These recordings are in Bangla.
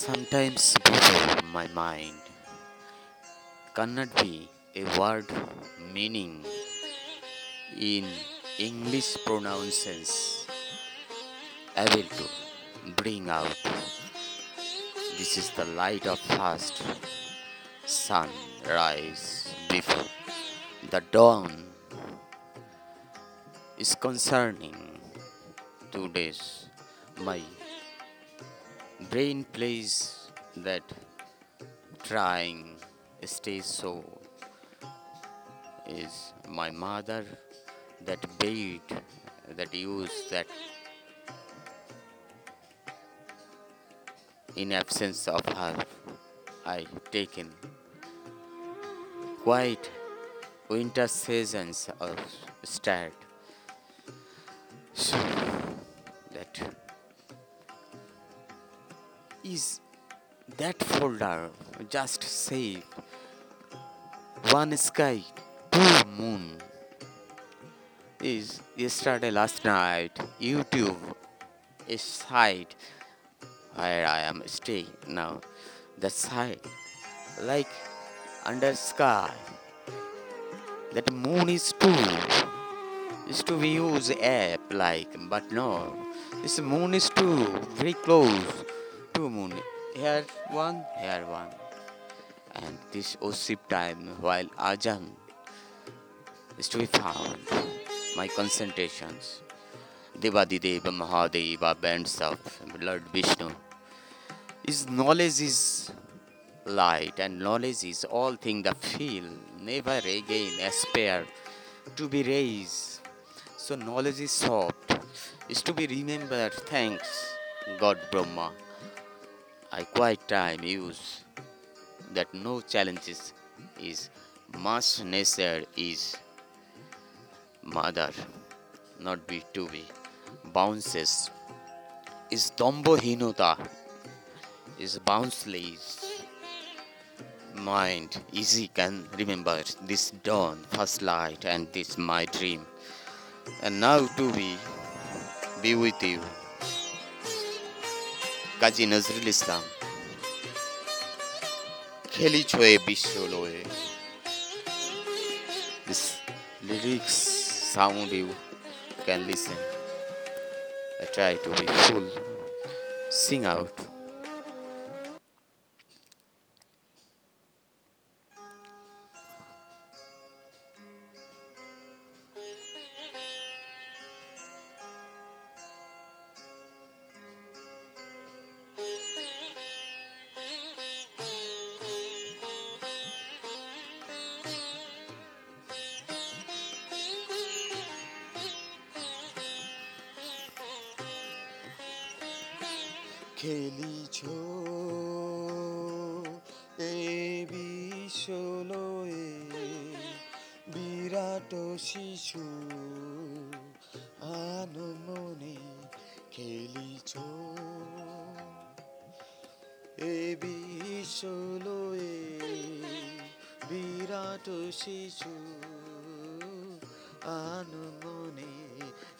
sometimes before my mind cannot be a word meaning in English pronunciations able to bring out. This is the light of first sunrise before the dawn is concerning today's. My brain plays that trying stays so is my mother that bait that use that in absence of her I taken quite winter seasons of start. So that is that folder just save one sky two moon. Is yesterday last night youtube a site where i am staying now. The site like under sky. That moon is two is to use app like but no this moon is two very close two moon here one here one. And this worship time while ajan is to be found. My concentrations. Devadideva mahadeva bands of lord vishnu. His knowledge is light and knowledge is all thing that feel never again aspire to be raised. So knowledge is soft is to be remembered. Thanks god brahma I quite time use that no challenges is must necessary is mother not be to be bounces. Is dombhinota is bounceless. Mind easy can remember this dawn first light and this my dream. And now to be be with you. Kazi Nazrul Islam খেলি ছয়ে বিশ্ব লয়ে this lyrics sound you can listen I try to be full sing out খেলিছ? এ বিশ্বলয়ে বিরাট শিশু আনমনে খেলিছ? এ বিশ্বলয়ে বিরাট শিশু আনমনে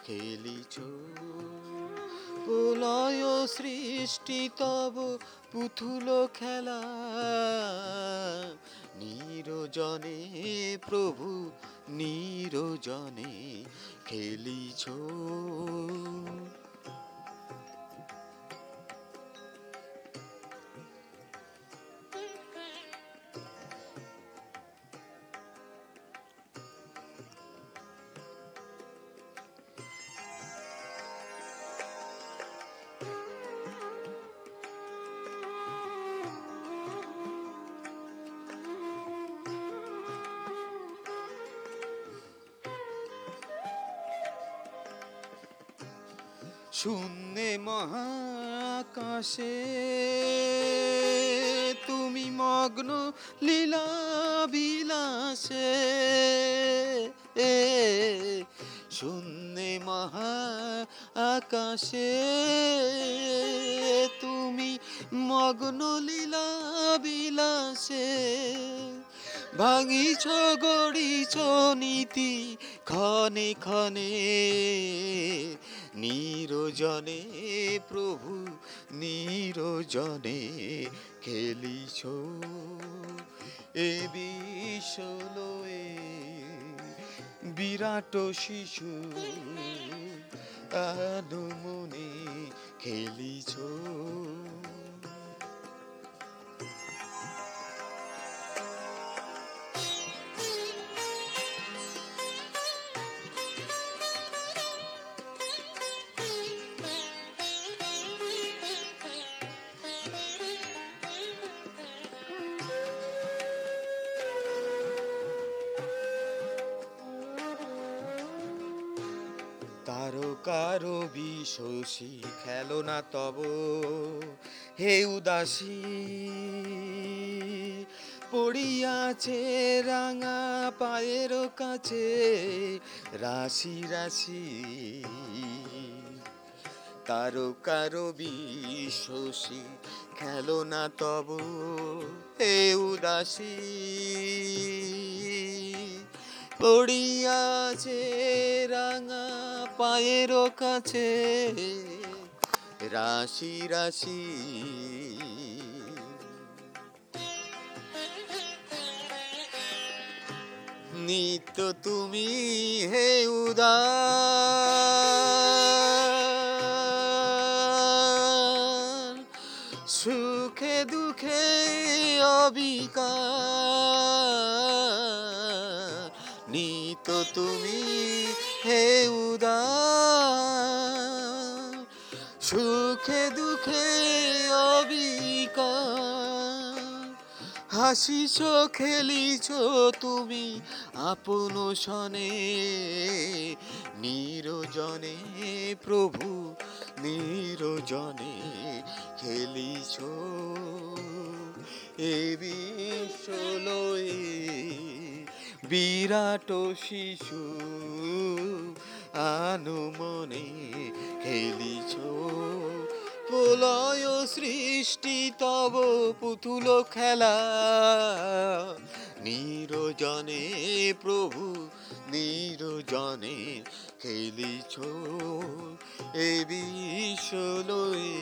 খেলিছ? প্রলয় সৃষ্টি তব পুতুল খেলা। নিরজনে প্রভু নিরজনে খেলিছ। শূন্যে মহাকাশে তুমি মগ্ন লীলা বিলাসে এ শূন্যে মহা আকাশে তুমি মগ্ন লীলা বিলাসে ভাঙিছ গড়িছ নীতি, ক্ষণে ক্ষণে। নিরজনে প্রভু, নিরজনে খেলিছ। এ বিশ্বলয়ে বিরাট শিশু আনুমনে খেলিছ। তারকারো বিশোষী খেলো না তব। হে উদাসী, পড়িয়াছে রাঙা পায়ের কাছে, রাশি রাশি। তারকারো বিশোষী খেলো না তব। হে উদাসী, পড়িয়াছে রাঙা পায়ের কাছে। রাশি রাশি। নিত্য তুমি হে উদার। সুখে দুঃখে অবিকা অবিকার নিত তুমি, হে উদার। সুখে দুঃখে অবিকার। হাসিছ খেলিছ তুমি আপন সনে নিরজনে প্রভু, নিরজনে খেলিছ। এ বিশ্বলয়ে বিরাট শিশু আনুমনে খেলিছ। প্রলয় সৃষ্টি তব পুতুল খেলা। নিরজনে প্রভু, নিরজনে খেলিছ। এ বিশ্বলয়ে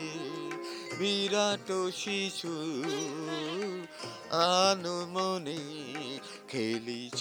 বিরাট শিশু আনুমনে খেলিছ